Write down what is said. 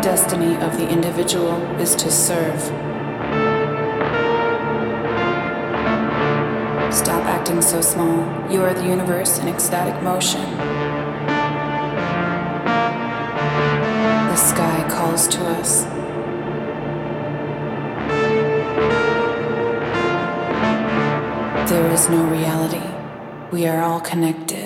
Destiny of the individual is to serve. Stop acting so small. You are the universe in ecstatic motion. The sky calls to us. There is no reality. We are all connected.